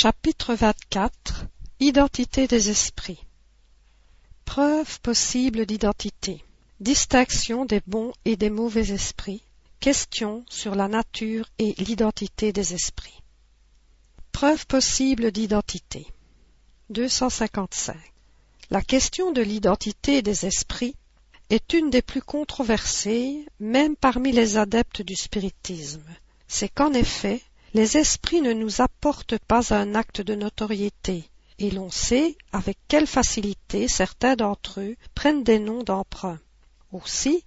Chapitre 24 Identité des esprits. Preuve possible d'identité. Distinction des bons et des mauvais esprits. Question sur la nature et l'identité des esprits. Preuve possible d'identité. 255 La question de l'identité des esprits est une des plus controversées, même parmi les adeptes du spiritisme. C'est qu'en effet, les esprits ne nous apportent pas un acte de notoriété, et l'on sait avec quelle facilité certains d'entre eux prennent des noms d'emprunt. Aussi,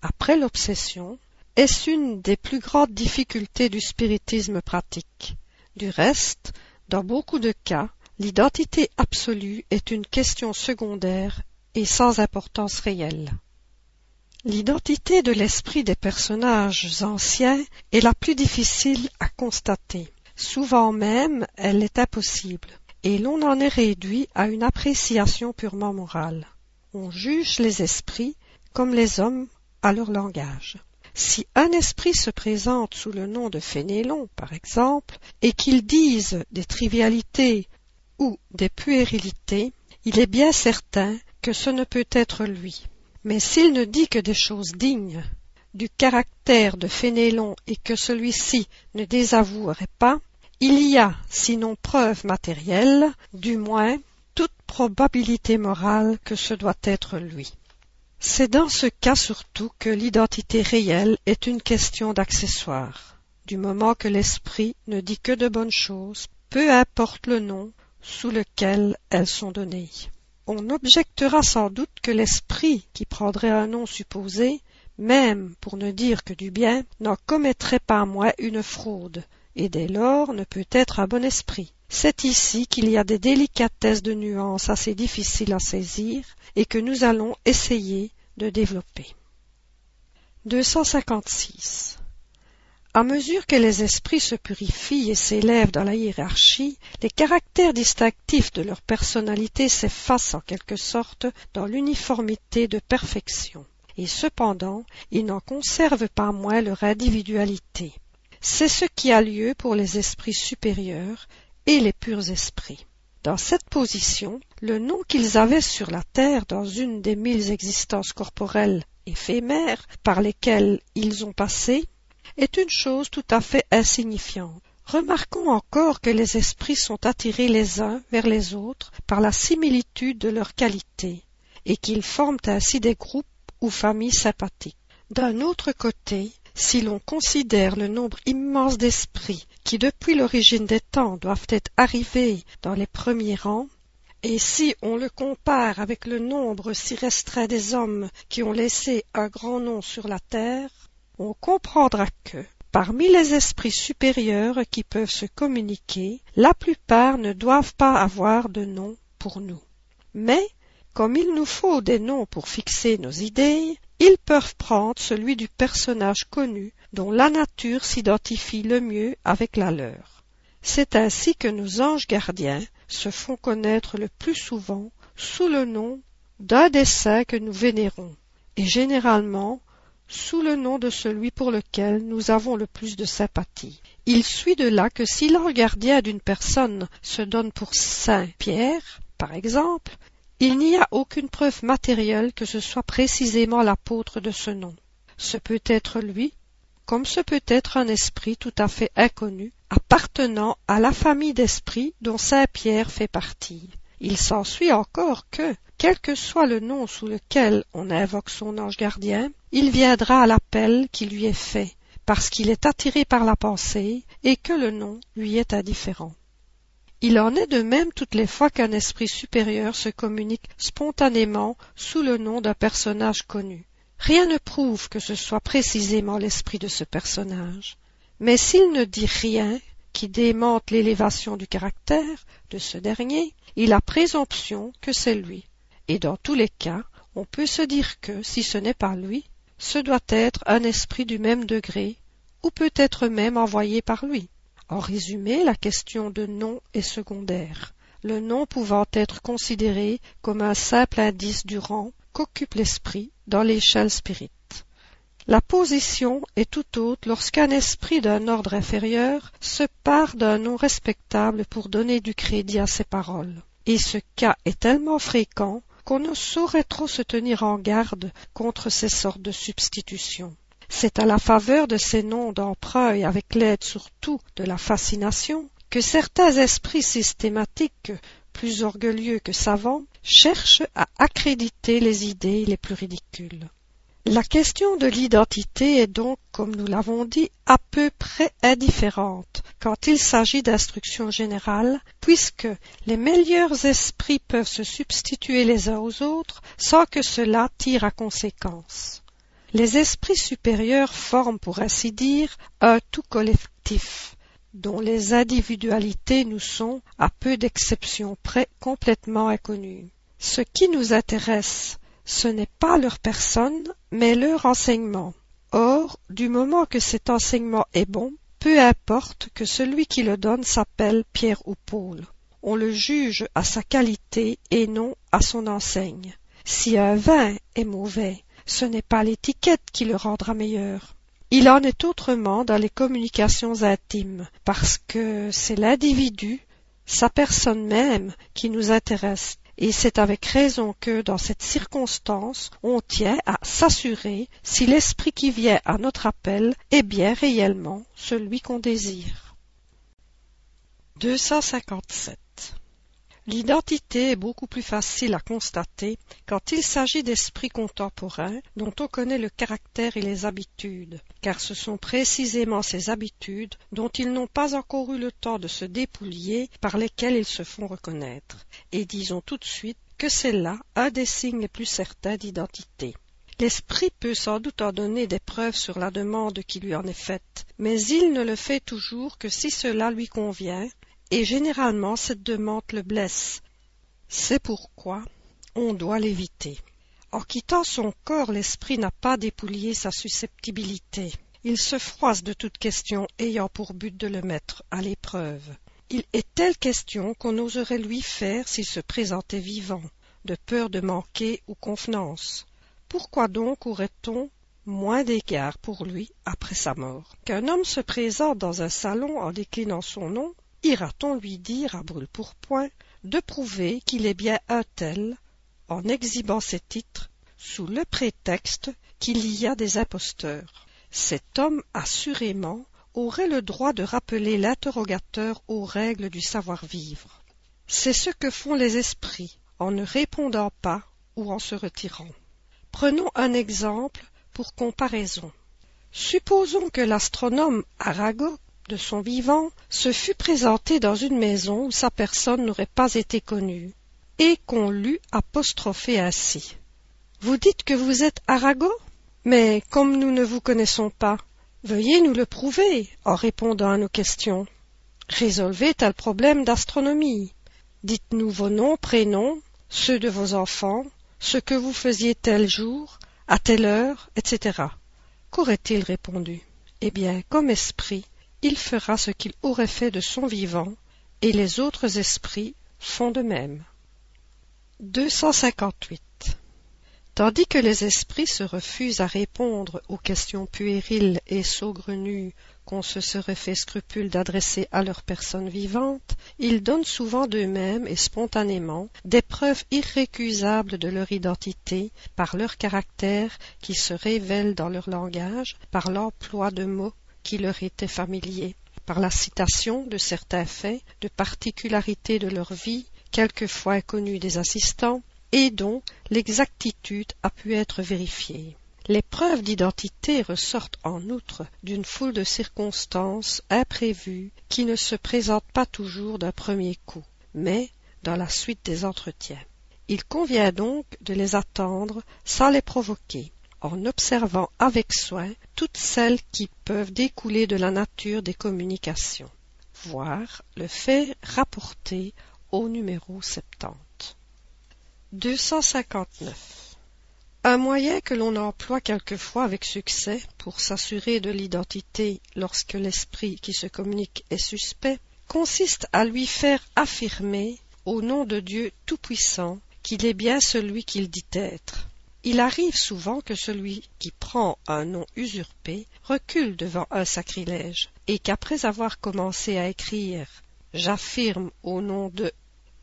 après l'obsession, est-ce une des plus grandes difficultés du spiritisme pratique? Du reste, dans beaucoup de cas, l'identité absolue est une question secondaire et sans importance réelle. L'identité de l'esprit des personnages anciens est la plus difficile à constater. Souvent même, elle est impossible, et l'on en est réduit à une appréciation purement morale. On juge les esprits comme les hommes à leur langage. Si un esprit se présente sous le nom de Fénélon, par exemple, et qu'il dise des trivialités ou des puérilités, il est bien certain que ce ne peut être lui. Mais s'il ne dit que des choses dignes du caractère de Fénélon et que celui-ci ne désavouerait pas, il y a, sinon preuve matérielle, du moins toute probabilité morale que ce doit être lui. C'est dans ce cas surtout que l'identité réelle est une question d'accessoire. Du moment que l'esprit ne dit que de bonnes choses, peu importe le nom sous lequel elles sont données. On objectera sans doute que l'esprit qui prendrait un nom supposé, même pour ne dire que du bien, n'en commettrait pas moins une fraude, et dès lors ne peut être un bon esprit. C'est ici qu'il y a des délicatesses de nuances assez difficiles à saisir et que nous allons essayer de développer. 256. À mesure que les esprits se purifient et s'élèvent dans la hiérarchie, les caractères distinctifs de leur personnalité s'effacent en quelque sorte dans l'uniformité de perfection. Et cependant, ils n'en conservent pas moins leur individualité. C'est ce qui a lieu pour les esprits supérieurs et les purs esprits. Dans cette position, le nom qu'ils avaient sur la terre dans une des mille existences corporelles éphémères par lesquelles ils ont passé est une chose tout à fait insignifiante. Remarquons encore que les esprits sont attirés les uns vers les autres par la similitude de leurs qualités, et qu'ils forment ainsi des groupes ou familles sympathiques. D'un autre côté, si l'on considère le nombre immense d'esprits qui depuis l'origine des temps doivent être arrivés dans les premiers rangs, et si on le compare avec le nombre si restreint des hommes qui ont laissé un grand nom sur la terre, on comprendra que, parmi les esprits supérieurs qui peuvent se communiquer, la plupart ne doivent pas avoir de nom pour nous. Mais, comme il nous faut des noms pour fixer nos idées, ils peuvent prendre celui du personnage connu dont la nature s'identifie le mieux avec la leur. C'est ainsi que nos anges gardiens se font connaître le plus souvent sous le nom d'un des que nous vénérons, et généralement sous le nom de celui pour lequel nous avons le plus de sympathie. Il suit de là que si l'ange gardien d'une personne se donne pour saint Pierre, par exemple, il n'y a aucune preuve matérielle que ce soit précisément l'apôtre de ce nom. Ce peut être lui, comme ce peut être un esprit tout à fait inconnu, appartenant à la famille d'esprits dont saint Pierre fait partie. Il s'ensuit encore que, quel que soit le nom sous lequel on invoque son ange gardien, il viendra à l'appel qui lui est fait, parce qu'il est attiré par la pensée et que le nom lui est indifférent. Il en est de même toutes les fois qu'un esprit supérieur se communique spontanément sous le nom d'un personnage connu. Rien ne prouve que ce soit précisément l'esprit de ce personnage. Mais s'il ne dit rien qui démente l'élévation du caractère de ce dernier, il a présomption que c'est lui. Et dans tous les cas, on peut se dire que, si ce n'est pas lui, ce doit être un esprit du même degré, ou peut-être même envoyé par lui. En résumé, la question de nom est secondaire, le nom pouvant être considéré comme un simple indice du rang qu'occupe l'esprit dans l'échelle spirite. La position est tout autre lorsqu'un esprit d'un ordre inférieur se part d'un nom respectable pour donner du crédit à ses paroles. Et ce cas est tellement fréquent qu'on ne saurait trop se tenir en garde contre ces sortes de substitutions. C'est à la faveur de ces noms d'emprunt avec l'aide surtout de la fascination que certains esprits systématiques, plus orgueilleux que savants, cherchent à accréditer les idées les plus ridicules. La question de l'identité est donc, comme nous l'avons dit, à peu près indifférente quand il s'agit d'instruction générale, puisque les meilleurs esprits peuvent se substituer les uns aux autres sans que cela tire à conséquence. Les esprits supérieurs forment, pour ainsi dire, un tout collectif, dont les individualités nous sont, à peu d'exceptions près, complètement inconnues. Ce qui nous intéresse, ce n'est pas leur personne, mais leur enseignement. Or, du moment que cet enseignement est bon, peu importe que celui qui le donne s'appelle Pierre ou Paul. On le juge à sa qualité et non à son enseigne. Si un vin est mauvais, ce n'est pas l'étiquette qui le rendra meilleur. Il en est autrement dans les communications intimes, parce que c'est l'individu, sa personne même, qui nous intéresse, et c'est avec raison que, dans cette circonstance, on tient à s'assurer si l'esprit qui vient à notre appel est bien réellement celui qu'on désire. 257. L'identité est beaucoup plus facile à constater quand il s'agit d'esprits contemporains dont on connaît le caractère et les habitudes, car ce sont précisément ces habitudes dont ils n'ont pas encore eu le temps de se dépouiller par lesquelles ils se font reconnaître, et disons tout de suite que c'est là un des signes les plus certains d'identité. L'esprit peut sans doute en donner des preuves sur la demande qui lui en est faite, mais il ne le fait toujours que si cela lui convient, et généralement cette demande le blesse. C'est pourquoi on doit l'éviter. En quittant son corps, l'esprit n'a pas dépouillé sa susceptibilité. Il se froisse de toute question ayant pour but de le mettre à l'épreuve. Il est telle question qu'on oserait lui faire s'il se présentait vivant, de peur de manquer ou convenance. Pourquoi donc aurait-on moins d'égard pour lui après sa mort? Qu'un homme se présente dans un salon en déclinant son nom, ira-t-on lui dire à brûle-pourpoint de prouver qu'il est bien un tel en exhibant ses titres sous le prétexte qu'il y a des imposteurs? Cet homme assurément aurait le droit de rappeler l'interrogateur aux règles du savoir-vivre. C'est ce que font les esprits en ne répondant pas ou en se retirant. Prenons un exemple pour comparaison. Supposons que l'astronome arago de son vivant, se fût présenté dans une maison où sa personne n'aurait pas été connue, et qu'on l'eût apostrophé ainsi. Vous dites que vous êtes Arago? Mais comme nous ne vous connaissons pas, veuillez nous le prouver en répondant à nos questions. Résolvez tel problème d'astronomie. Dites-nous vos noms, prénoms, ceux de vos enfants, ce que vous faisiez tel jour, à telle heure, etc. Qu'aurait-il répondu? Eh bien, comme esprit, il fera ce qu'il aurait fait de son vivant, et les autres esprits font de même. 258. Tandis que les esprits se refusent à répondre aux questions puériles et saugrenues qu'on se serait fait scrupule d'adresser à leur personne vivante, ils donnent souvent d'eux-mêmes et spontanément des preuves irrécusables de leur identité par leur caractère qui se révèle dans leur langage, par l'emploi de mots qui leur était familier, par la citation de certains faits, de particularités de leur vie, quelquefois inconnues des assistants, et dont l'exactitude a pu être vérifiée. Les preuves d'identité ressortent en outre d'une foule de circonstances imprévues qui ne se présentent pas toujours d'un premier coup, mais dans la suite des entretiens. Il convient donc de les attendre sans les provoquer, en observant avec soin toutes celles qui peuvent découler de la nature des communications. Voir le fait rapporté au numéro 70. 259. Un moyen que l'on emploie quelquefois avec succès pour s'assurer de l'identité lorsque l'esprit qui se communique est suspect consiste à lui faire affirmer au nom de Dieu Tout-Puissant qu'il est bien celui qu'il dit être Il arrive souvent que celui qui prend un nom usurpé recule devant un sacrilège, et qu'après avoir commencé à écrire J'affirme au nom de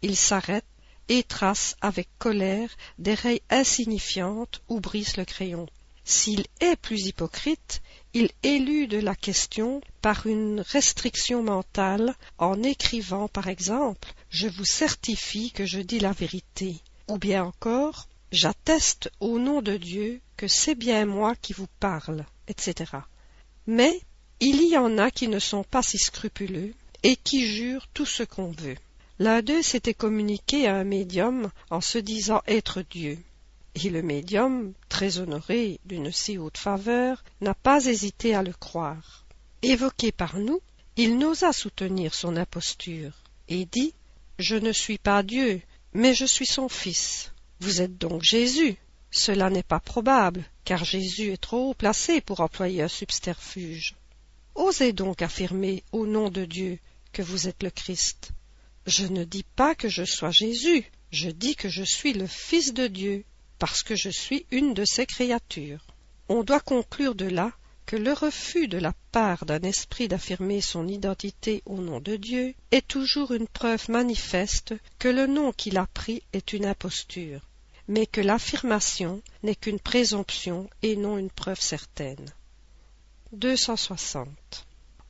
il s'arrête et trace avec colère des rayes insignifiantes ou brise le crayon. S'il est plus hypocrite, il élude la question par une restriction mentale en écrivant par exemple Je vous certifie que je dis la vérité ou bien encore J'atteste au nom de Dieu que c'est bien moi qui vous parle, etc. Mais il y en a qui ne sont pas si scrupuleux et qui jurent tout ce qu'on veut. L'un d'eux s'était communiqué à un médium en se disant être Dieu. Et le médium, très honoré d'une si haute faveur, n'a pas hésité à le croire. Évoqué par nous, il n'osa soutenir son imposture, et dit Je ne suis pas Dieu, mais je suis son fils. Vous êtes donc Jésus. Cela n'est pas probable, car Jésus est trop haut placé pour employer un subterfuge. Osez donc affirmer au nom de Dieu que vous êtes le Christ. Je ne dis pas que je sois Jésus, je dis que je suis le Fils de Dieu, parce que je suis une de ses créatures. On doit conclure de là que le refus de la part d'un esprit d'affirmer son identité au nom de Dieu est toujours une preuve manifeste que le nom qu'il a pris est une imposture, mais que l'affirmation n'est qu'une présomption et non une preuve certaine. 260.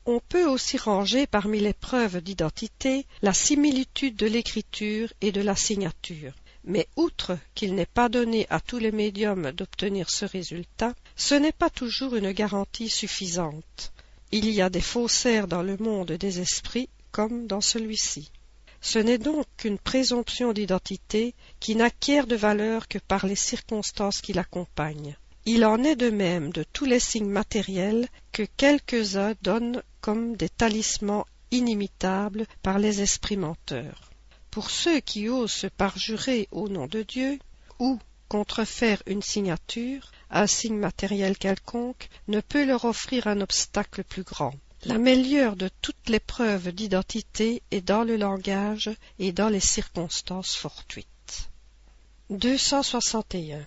On peut aussi ranger parmi les preuves d'identité la similitude de l'écriture et de la signature. Mais outre qu'il n'est pas donné à tous les médiums d'obtenir ce résultat, ce n'est pas toujours une garantie suffisante. Il y a des faussaires dans le monde des esprits comme dans celui-ci. Ce n'est donc qu'une présomption d'identité qui n'acquiert de valeur que par les circonstances qui l'accompagnent. Il en est de même de tous les signes matériels que quelques-uns donnent comme des talismans inimitables par les esprits menteurs. Pour ceux qui osent se parjurer au nom de Dieu, ou contrefaire une signature, un signe matériel quelconque, ne peut leur offrir un obstacle plus grand. La meilleure de toutes les preuves d'identité est dans le langage et dans les circonstances fortuites. 261.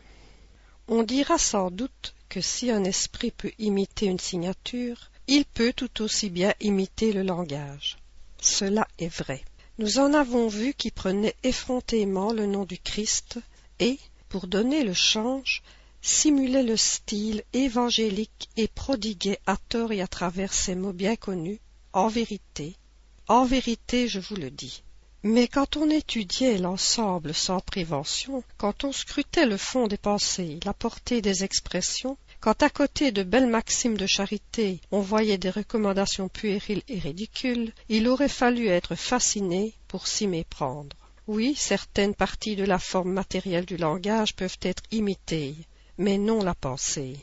On dira sans doute que si un esprit peut imiter une signature, il peut tout aussi bien imiter le langage. Cela est vrai. Nous en avons vu qui prenaient effrontément le nom du Christ et, pour donner le change, simulaient le style évangélique et prodiguaient à tort et à travers ces mots bien connus, en vérité, en vérité je vous le dis. Mais quand on étudiait l'ensemble sans prévention, quand on scrutait le fond des pensées, la portée des expressions, quand à côté de belles maximes de charité on voyait des recommandations puériles et ridicules, il aurait fallu être fasciné pour s'y méprendre. Oui, certaines parties de la forme matérielle du langage peuvent être imitées, mais non la pensée.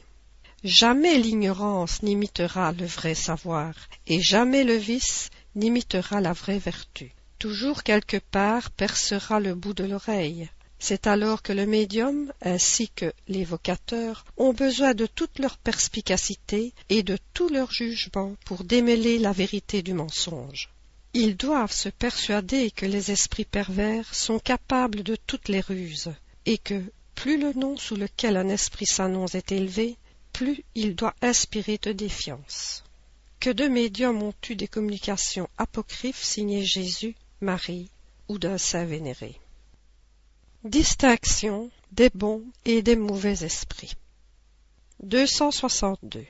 Jamais l'ignorance n'imitera le vrai savoir, et jamais le vice n'imitera la vraie vertu. Toujours quelque part percera le bout de l'oreille, c'est alors que le médium ainsi que l'évocateur ont besoin de toute leur perspicacité et de tout leur jugement pour démêler la vérité du mensonge. Ils doivent se persuader que les esprits pervers sont capables de toutes les ruses, et que plus le nom sous lequel un esprit s'annonce est élevé, plus il doit inspirer de défiance. Que de médiums ont eu des communications apocryphes signées Jésus, Marie ou d'un saint vénéré. Distinction des bons et des mauvais esprits. 262.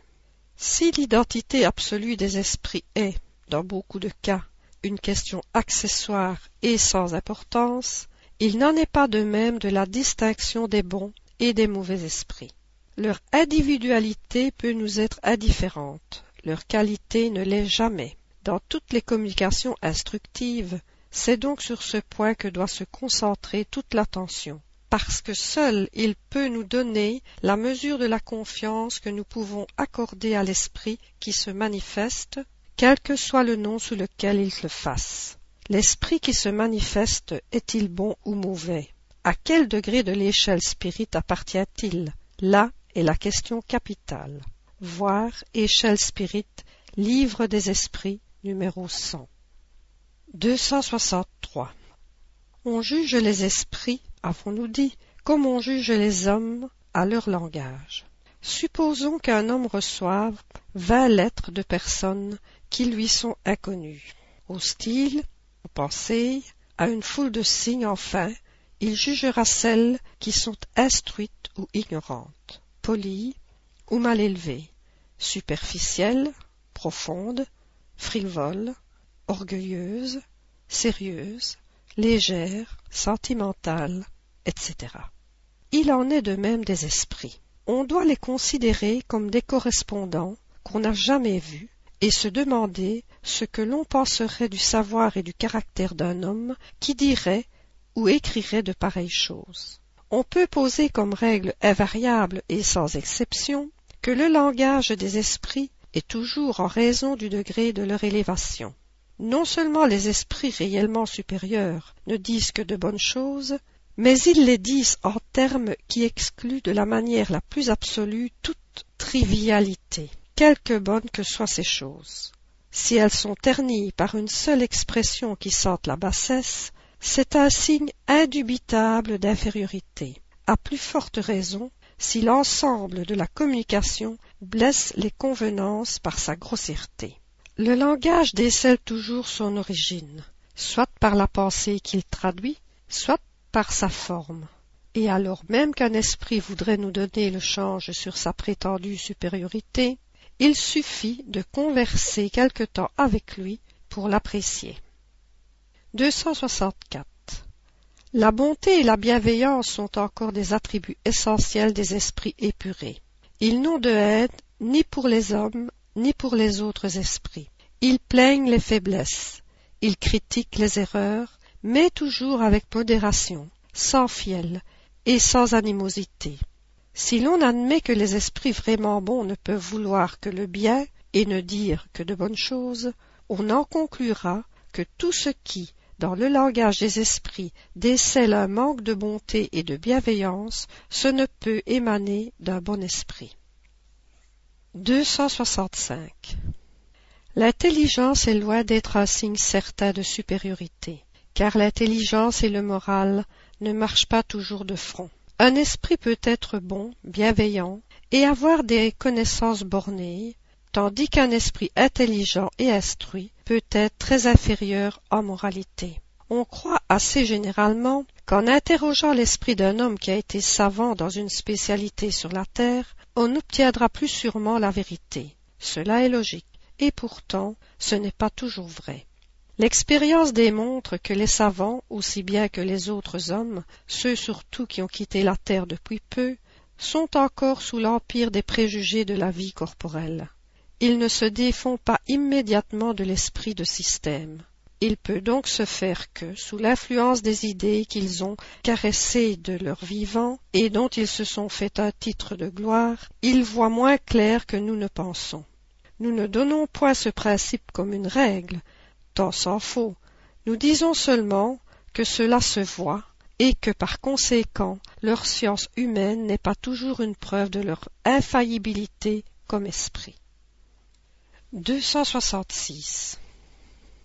Si l'identité absolue des esprits est, dans beaucoup de cas, une question accessoire et sans importance, il n'en est pas de même de la distinction des bons et des mauvais esprits. Leur individualité peut nous être indifférente, leur qualité ne l'est jamais. Dans toutes les communications instructives, c'est donc sur ce point que doit se concentrer toute l'attention, parce que seul il peut nous donner la mesure de la confiance que nous pouvons accorder à l'esprit qui se manifeste, quel que soit le nom sous lequel il se fasse. L'esprit qui se manifeste est-il bon ou mauvais? À quel degré de l'échelle spirit appartient-il? Là est la question capitale. Voir Échelle spirit, Livre des esprits, numéro 100. 263. On juge les esprits, avons-nous dit, comme on juge les hommes à leur langage. Supposons qu'un homme reçoive vingt lettres de personnes qui lui sont inconnues. Au pensées, à une foule de signes enfin, il jugera celles qui sont instruites ou ignorantes, polies ou mal élevées, superficielles, profondes, frivoles, orgueilleuses, sérieuses, légères, sentimentales, etc. Il en est de même des esprits. On doit les considérer comme des correspondants qu'on n'a jamais vus et se demander ce que l'on penserait du savoir et du caractère d'un homme qui dirait ou écrirait de pareilles choses. On peut poser comme règle invariable et sans exception que le langage des esprits est toujours en raison du degré de leur élévation. Non seulement les esprits réellement supérieurs ne disent que de bonnes choses, mais ils les disent en termes qui excluent de la manière la plus absolue toute trivialité, quelque bonnes que soient ces choses. Si elles sont ternies par une seule expression qui sente la bassesse, c'est un signe indubitable d'infériorité. À plus forte raison, si l'ensemble de la communication blesse les convenances par sa grossièreté. Le langage décèle toujours son origine, soit par la pensée qu'il traduit, soit par sa forme. Et alors même qu'un esprit voudrait nous donner le change sur sa prétendue supériorité, il suffit de converser quelque temps avec lui pour l'apprécier. 264. La bonté et la bienveillance sont encore des attributs essentiels des esprits épurés. Ils n'ont de haine ni pour les hommes, ni pour les autres esprits. Ils plaignent les faiblesses, ils critiquent les erreurs, mais toujours avec modération, sans fiel et sans animosité. Si l'on admet que les esprits vraiment bons ne peuvent vouloir que le bien et ne dire que de bonnes choses, on en conclura que tout ce qui, dans le langage des esprits, décèle un manque de bonté et de bienveillance, ce ne peut émaner d'un bon esprit. 265. L'intelligence est loin d'être un signe certain de supériorité, car l'intelligence et le moral ne marchent pas toujours de front. Un esprit peut être bon, bienveillant, et avoir des connaissances bornées, tandis qu'un esprit intelligent et instruit peut être très inférieur en moralité. On croit assez généralement qu'en interrogeant l'esprit d'un homme qui a été savant dans une spécialité sur la terre, on obtiendra plus sûrement la vérité. Cela est logique, et pourtant ce n'est pas toujours vrai. L'expérience démontre que les savants, aussi bien que les autres hommes, ceux surtout qui ont quitté la terre depuis peu, sont encore sous l'empire des préjugés de la vie corporelle. Ils ne se défont pas immédiatement de l'esprit de système. Il peut donc se faire que, sous l'influence des idées qu'ils ont caressées de leur vivant et dont ils se sont fait un titre de gloire, ils voient moins clair que nous ne pensons. Nous ne donnons point ce principe comme une règle, tant s'en faut. Nous disons seulement que cela se voit et que par conséquent leur science humaine n'est pas toujours une preuve de leur infaillibilité comme esprit. 266.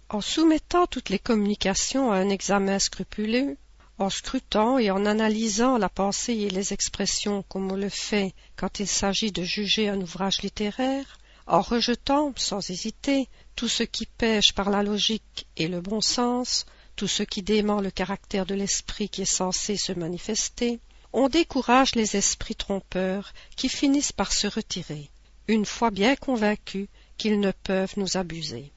En soumettant toutes les communications à un examen scrupuleux, en scrutant et en analysant la pensée et les expressions comme on le fait quand il s'agit de juger un ouvrage littéraire, en rejetant, sans hésiter, tout ce qui pêche par la logique et le bon sens, tout ce qui dément le caractère de l'esprit qui est censé se manifester, on décourage les esprits trompeurs qui finissent par se retirer, une fois bien convaincus qu'ils ne peuvent nous abuser.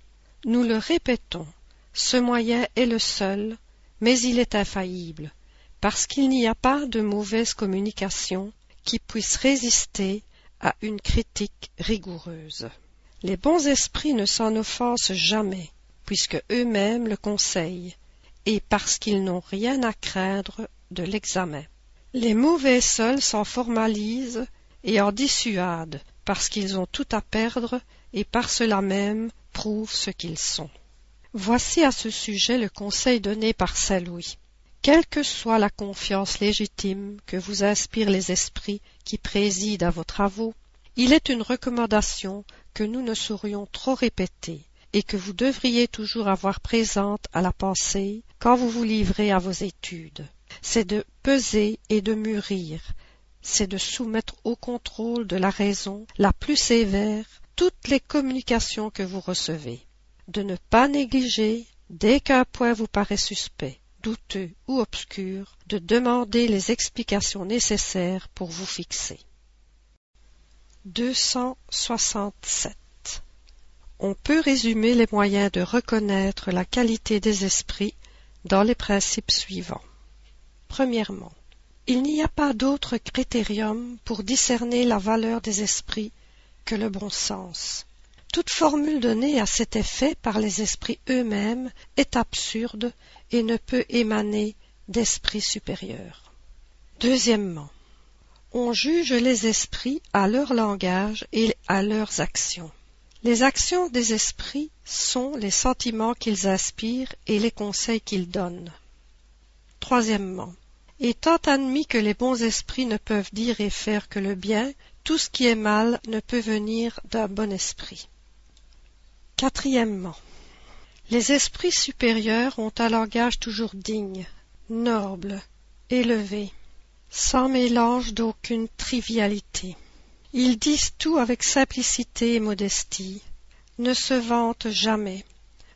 Nous le répétons, ce moyen est le seul, mais il est infaillible, parce qu'il n'y a pas de mauvaise communication qui puisse résister une critique rigoureuse. Les bons esprits ne s'en offensent jamais, puisque eux-mêmes le conseillent, et parce qu'ils n'ont rien à craindre de l'examen. Les mauvais seuls s'en formalisent et en dissuadent, parce qu'ils ont tout à perdre et par cela même prouvent ce qu'ils sont. Voici à ce sujet le conseil donné par saint Louis. Quelle que soit la confiance légitime que vous inspirent les esprits qui président à vos travaux, il est une recommandation que nous ne saurions trop répéter et que vous devriez toujours avoir présente à la pensée quand vous vous livrez à vos études. C'est de peser et de mûrir, c'est de soumettre au contrôle de la raison la plus sévère toutes les communications que vous recevez, de ne pas négliger, dès qu'un point vous paraît suspect, douteux ou obscur, de demander les explications nécessaires pour vous fixer. 267. On peut résumer les moyens de reconnaître la qualité des esprits dans les principes suivants. Premièrement, il n'y a pas d'autre critérium pour discerner la valeur des esprits que le bon sens. Toute formule donnée à cet effet par les esprits eux-mêmes est absurde et ne peut émaner d'esprits supérieurs. Deuxièmement, on juge les esprits à leur langage et à leurs actions. Les actions des esprits sont les sentiments qu'ils inspirent et les conseils qu'ils donnent. Troisièmement, Étant admis que les bons esprits ne peuvent dire et faire que le bien, tout ce qui est mal ne peut venir d'un bon esprit. Quatrièmement, les esprits supérieurs ont un langage toujours digne, noble, élevé, sans mélange d'aucune trivialité. Ils disent tout avec simplicité et modestie, ne se vantent jamais,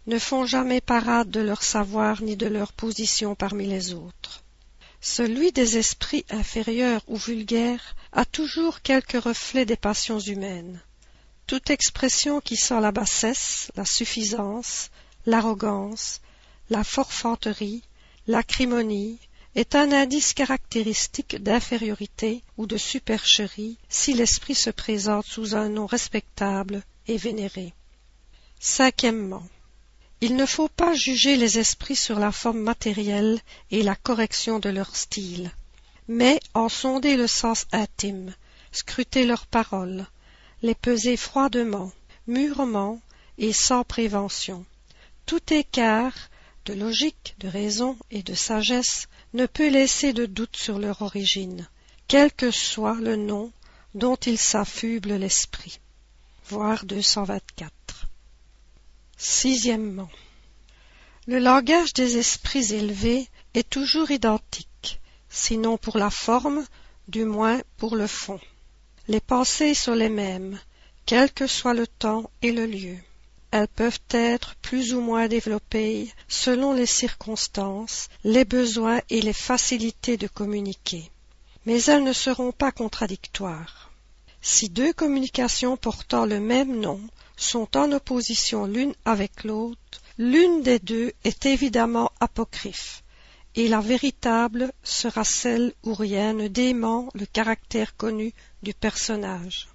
ne font jamais parade de leur savoir ni de leur position parmi les autres. Celui des esprits inférieurs ou vulgaires a toujours quelque reflet des passions humaines. Toute expression qui sent la bassesse, la suffisance, l'arrogance, la forfanterie, l'acrimonie, est un indice caractéristique d'infériorité ou de supercherie si l'esprit se présente sous un nom respectable et vénéré. Cinquièmement, il ne faut pas juger les esprits sur la forme matérielle et la correction de leur style, mais en sonder le sens intime, scruter leurs paroles, les peser froidement, mûrement et sans prévention. Tout écart de logique, de raison et de sagesse ne peut laisser de doute sur leur origine, quel que soit le nom dont il s'affuble l'esprit. Voir 224. Sixièmement, le langage des esprits élevés est toujours identique, sinon pour la forme, du moins pour le fond. Les pensées sont les mêmes, quel que soit le temps et le lieu. Elles peuvent être plus ou moins développées selon les circonstances, les besoins et les facilités de communiquer. Mais elles ne seront pas contradictoires. Si deux communications portant le même nom sont en opposition l'une avec l'autre, l'une des deux est évidemment apocryphe, et la véritable sera celle où rien ne dément le caractère connu du personnage.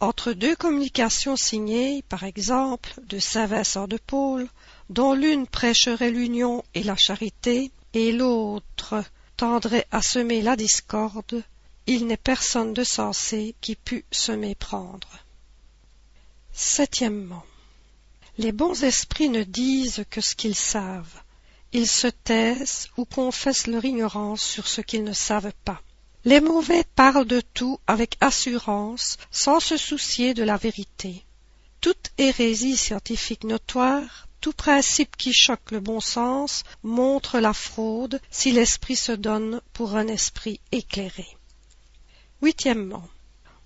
Entre deux communications signées, par exemple, de Saint Vincent de Paul, dont l'une prêcherait l'union et la charité, et l'autre tendrait à semer la discorde, il n'est personne de sensé qui pût se méprendre. Septièmement, les bons esprits ne disent que ce qu'ils savent. Ils se taisent ou confessent leur ignorance sur ce qu'ils ne savent pas. Les mauvais parlent de tout avec assurance, sans se soucier de la vérité. Toute hérésie scientifique notoire, tout principe qui choque le bon sens, montre la fraude si l'esprit se donne pour un esprit éclairé. Huitièmement,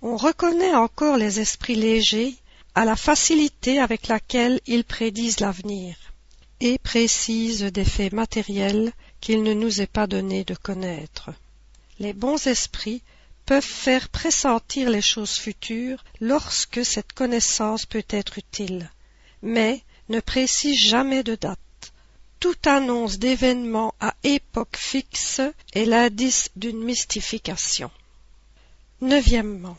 on reconnaît encore les esprits légers à la facilité avec laquelle ils prédisent l'avenir et précisent des faits matériels qu'il ne nous est pas donné de connaître. Les bons esprits peuvent faire pressentir les choses futures lorsque cette connaissance peut être utile, mais ne précisent jamais de date. Toute annonce d'événements à époque fixe est l'indice d'une mystification. Neuvièmement,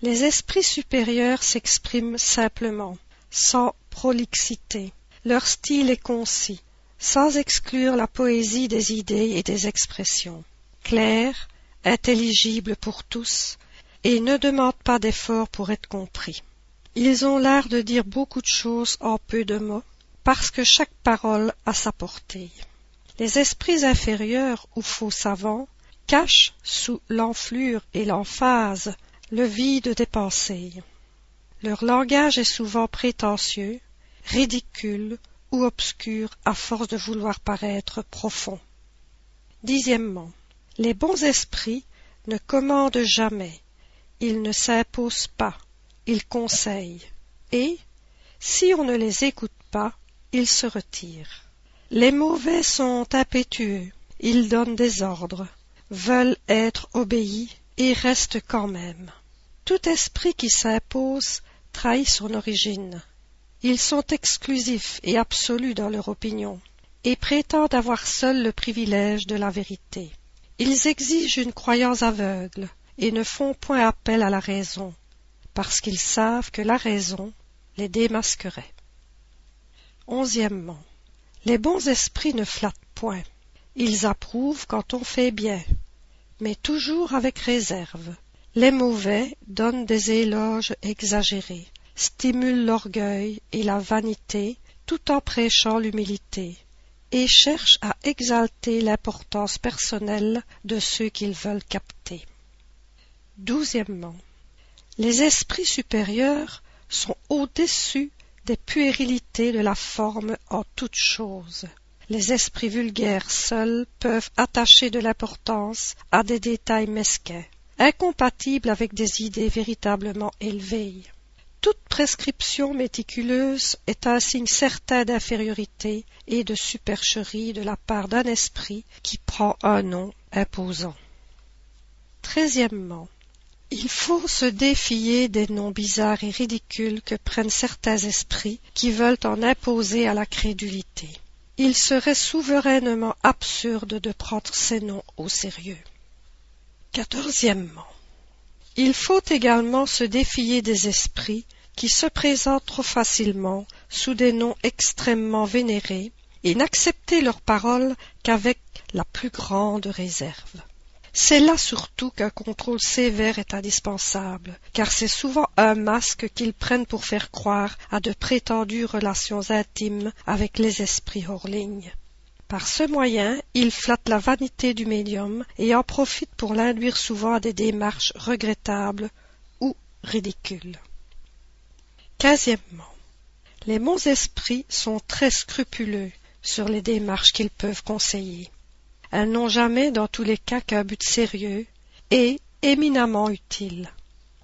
les esprits supérieurs s'expriment simplement, sans prolixité. Leur style est concis, sans exclure la poésie des idées et des expressions. Clair, intelligible pour tous, et ne demandent pas d'efforts pour être compris. Ils ont l'art de dire beaucoup de choses en peu de mots, parce que chaque parole a sa portée. Les esprits inférieurs ou faux savants cachent sous l'enflure et l'emphase le vide des pensées. Leur langage est souvent prétentieux, ridicule ou obscur à force de vouloir paraître profond. Les bons esprits ne commandent jamais, ils ne s'imposent pas, ils conseillent, et, si on ne les écoute pas, ils se retirent. Les mauvais sont impétueux, ils donnent des ordres, veulent être obéis et restent quand même. Tout esprit qui s'impose trahit son origine. Ils sont exclusifs et absolus dans leur opinion, et prétendent avoir seuls le privilège de la vérité. Ils exigent une croyance aveugle, et ne font point appel à la raison, parce qu'ils savent que la raison les démasquerait. Onzièmement. Les bons esprits ne flattent point. Ils approuvent quand on fait bien, mais toujours avec réserve. Les mauvais donnent des éloges exagérés, stimulent l'orgueil et la vanité tout en prêchant l'humilité, et cherchent à exalter l'importance personnelle de ceux qu'ils veulent capter. Douzièmement. Les esprits supérieurs sont au-dessus des puérilités de la forme en toutes choses. Les esprits vulgaires seuls peuvent attacher de l'importance à des détails mesquins, incompatibles avec des idées véritablement élevées. Toute prescription méticuleuse est un signe certain d'infériorité et de supercherie de la part d'un esprit qui prend un nom imposant. Treizièmement, il faut se défier des noms bizarres et ridicules que prennent certains esprits qui veulent en imposer à la crédulité. Il serait souverainement absurde de prendre ces noms au sérieux. Il faut également se défier des esprits qui se présentent trop facilement sous des noms extrêmement vénérés et n'accepter leurs paroles qu'avec la plus grande réserve. C'est là surtout qu'un contrôle sévère est indispensable, car c'est souvent un masque qu'ils prennent pour faire croire à de prétendues relations intimes avec les esprits hors ligne. Par ce moyen, ils flattent la vanité du médium et en profitent pour l'induire souvent à des démarches regrettables ou ridicules. Quinzièmement, les bons esprits sont très scrupuleux sur les démarches qu'ils peuvent conseiller. Elles n'ont jamais dans tous les cas qu'un but sérieux et éminemment utile.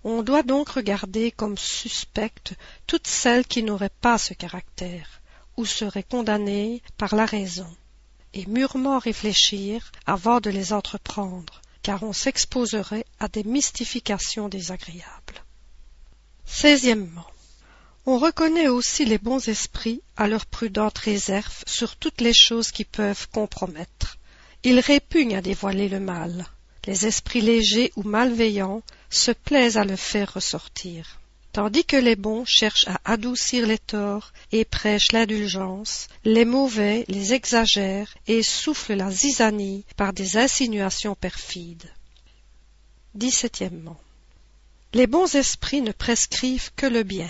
On doit donc regarder comme suspectes toutes celles qui n'auraient pas ce caractère, ou seraient condamnées par la raison, et mûrement réfléchir avant de les entreprendre, car on s'exposerait à des mystifications désagréables. On reconnaît aussi les bons esprits à leur prudente réserve sur toutes les choses qui peuvent compromettre. Ils répugnent à dévoiler le mal. Les esprits légers ou malveillants se plaisent à le faire ressortir. Tandis que les bons cherchent à adoucir les torts et prêchent l'indulgence, les mauvais les exagèrent et soufflent la zizanie par des insinuations perfides. Dix-septièmement. Les bons esprits ne prescrivent que le bien.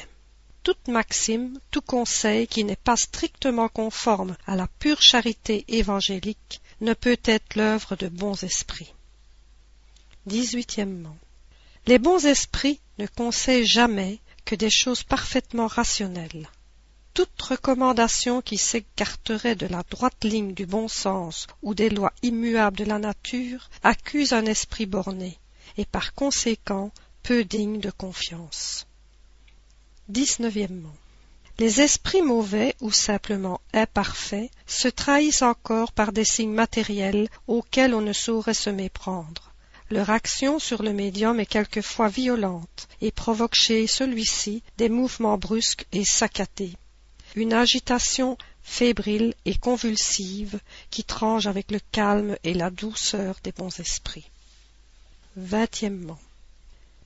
Toute maxime, tout conseil qui n'est pas strictement conforme à la pure charité évangélique ne peut être l'œuvre de bons esprits. Dix-huitièmement. Les bons esprits ne conseillent jamais que des choses parfaitement rationnelles. Toute recommandation qui s'écarterait de la droite ligne du bon sens ou des lois immuables de la nature accuse un esprit borné, et par conséquent peu digne de confiance. Dix-neuvièmement. Les esprits mauvais ou simplement imparfaits se trahissent encore par des signes matériels auxquels on ne saurait se méprendre. Leur action sur le médium est quelquefois violente et provoque chez celui-ci des mouvements brusques et saccadés, une agitation fébrile et convulsive qui tranche avec le calme et la douceur des bons esprits. Vingtièmement.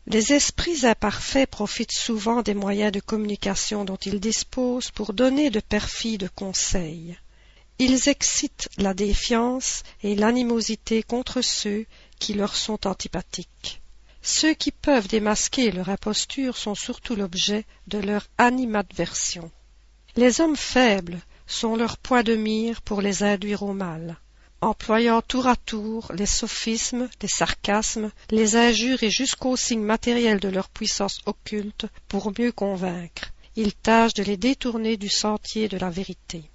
Les esprits imparfaits profitent souvent des moyens de communication dont ils disposent pour donner de perfides conseils. Ils excitent la défiance et l'animosité contre ceux qui leur sont antipathiques. Ceux qui peuvent démasquer leur imposture sont surtout l'objet de leur animadversion. Les hommes faibles sont leur point de mire pour les induire au mal employant tour à tour les sophismes, les sarcasmes, les injures et jusqu'aux signes matériels de leur puissance occulte pour mieux convaincre. Ils tâchent de les détourner du sentier de la vérité.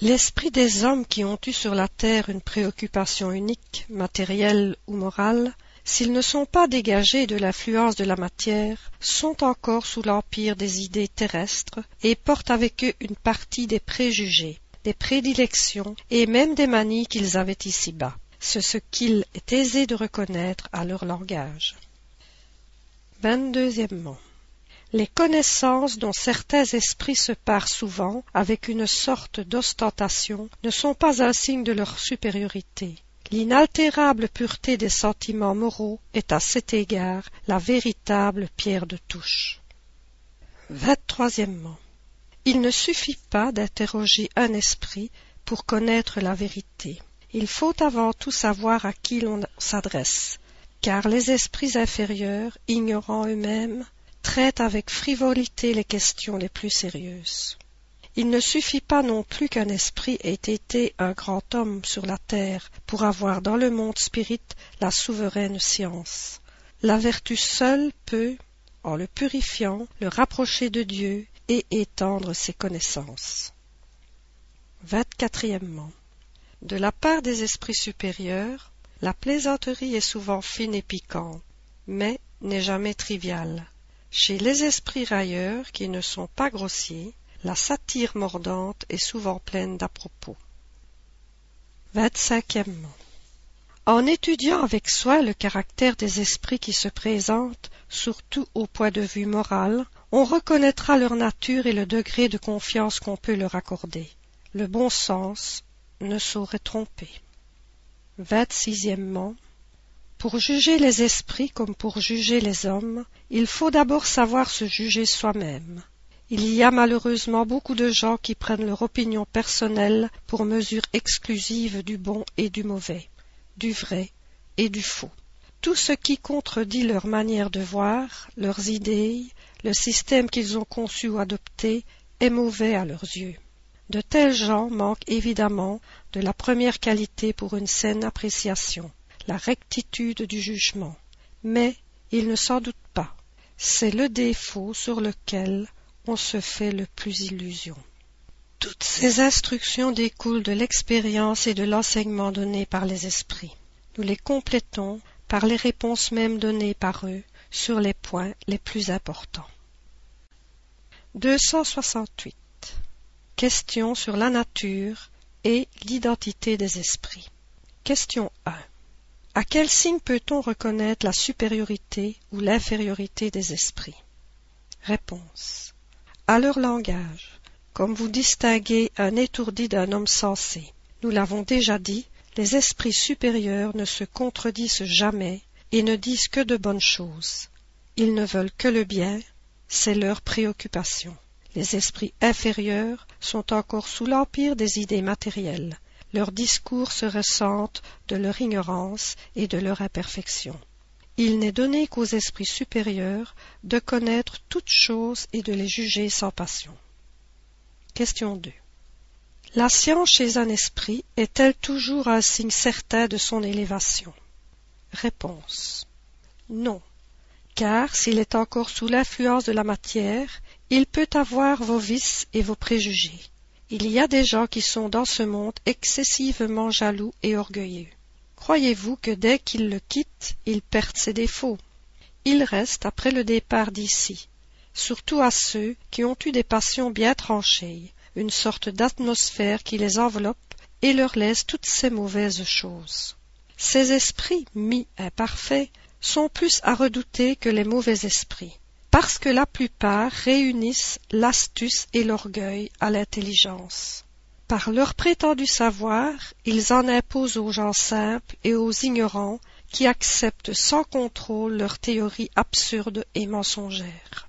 L'esprit des hommes qui ont eu sur la terre une préoccupation unique, matérielle ou morale, s'ils ne sont pas dégagés de l'influence de la matière, sont encore sous l'empire des idées terrestres et portent avec eux une partie des préjugés, des prédilections et même des manies qu'ils avaient ici-bas. C'est ce qu'il est aisé de reconnaître à leur langage. 22. Les connaissances dont certains esprits se parent souvent avec une sorte d'ostentation ne sont pas un signe de leur supériorité. L'inaltérable pureté des sentiments moraux est à cet égard la véritable pierre de touche. 23. Il ne suffit pas d'interroger un esprit pour connaître la vérité. Il faut avant tout savoir à qui l'on s'adresse, car les esprits inférieurs, ignorant eux-mêmes, traitent avec frivolité les questions les plus sérieuses. Il ne suffit pas non plus qu'un esprit ait été un grand homme sur la terre pour avoir dans le monde spirit la souveraine science. La vertu seule peut, en le purifiant, le rapprocher de Dieu et étendre ses connaissances. 24. De la part des esprits supérieurs, la plaisanterie est souvent fine et piquante, mais n'est jamais triviale. Chez les esprits railleurs qui ne sont pas grossiers, la satire mordante est souvent pleine d'à-propos. En étudiant avec soi le caractère des esprits qui se présentent, surtout au point de vue moral, on reconnaîtra leur nature et le degré de confiance qu'on peut leur accorder. Le bon sens ne saurait tromper. Vingt-sixièmement, pour juger les esprits comme pour juger les hommes, il faut d'abord savoir se juger soi-même. Il y a malheureusement beaucoup de gens qui prennent leur opinion personnelle pour mesure exclusive du bon et du mauvais, du vrai et du faux. Tout ce qui contredit leur manière de voir, leurs idées, le système qu'ils ont conçu ou adopté, est mauvais à leurs yeux. De tels gens manquent évidemment de la première qualité pour une saine appréciation, la rectitude du jugement. Mais ils ne s'en doutent pas. C'est le défaut sur lequel on se fait le plus illusion. Toutes ces instructions découlent de l'expérience et de l'enseignement donné par les esprits. Nous les complétons par les réponses mêmes données par eux sur les points les plus importants. 268. Question sur la nature et l'identité des esprits. Question 1. À quel signe peut-on reconnaître la supériorité ou l'infériorité des esprits? Réponse. À leur langage. Comme vous distinguez un étourdi d'un homme sensé. Nous l'avons déjà dit, les esprits supérieurs ne se contredisent jamais et ne disent que de bonnes choses. Ils ne veulent que le bien, c'est leur préoccupation. Les esprits inférieurs sont encore sous l'empire des idées matérielles. Leurs discours se ressentent de leur ignorance et de leur imperfection. Il n'est donné qu'aux esprits supérieurs de connaître toutes choses et de les juger sans passion. Question 2. La science chez un esprit est-elle toujours un signe certain de son élévation? Réponse. Non, car s'il est encore sous l'influence de la matière, il peut avoir vos vices et vos préjugés. Il y a des gens qui sont dans ce monde excessivement jaloux et orgueilleux. Croyez-vous que dès qu'ils le quittent, ils perdent ses défauts? Ils restent après le départ d'ici, surtout à ceux qui ont eu des passions bien tranchées, une sorte d'atmosphère qui les enveloppe et leur laisse toutes ces mauvaises choses. Ces esprits mi-imparfaits sont plus à redouter que les mauvais esprits parce que la plupart réunissent l'astuce et l'orgueil à l'intelligence. Par leur prétendu savoir, ils en imposent aux gens simples et aux ignorants qui acceptent sans contrôle leurs théories absurdes et mensongères.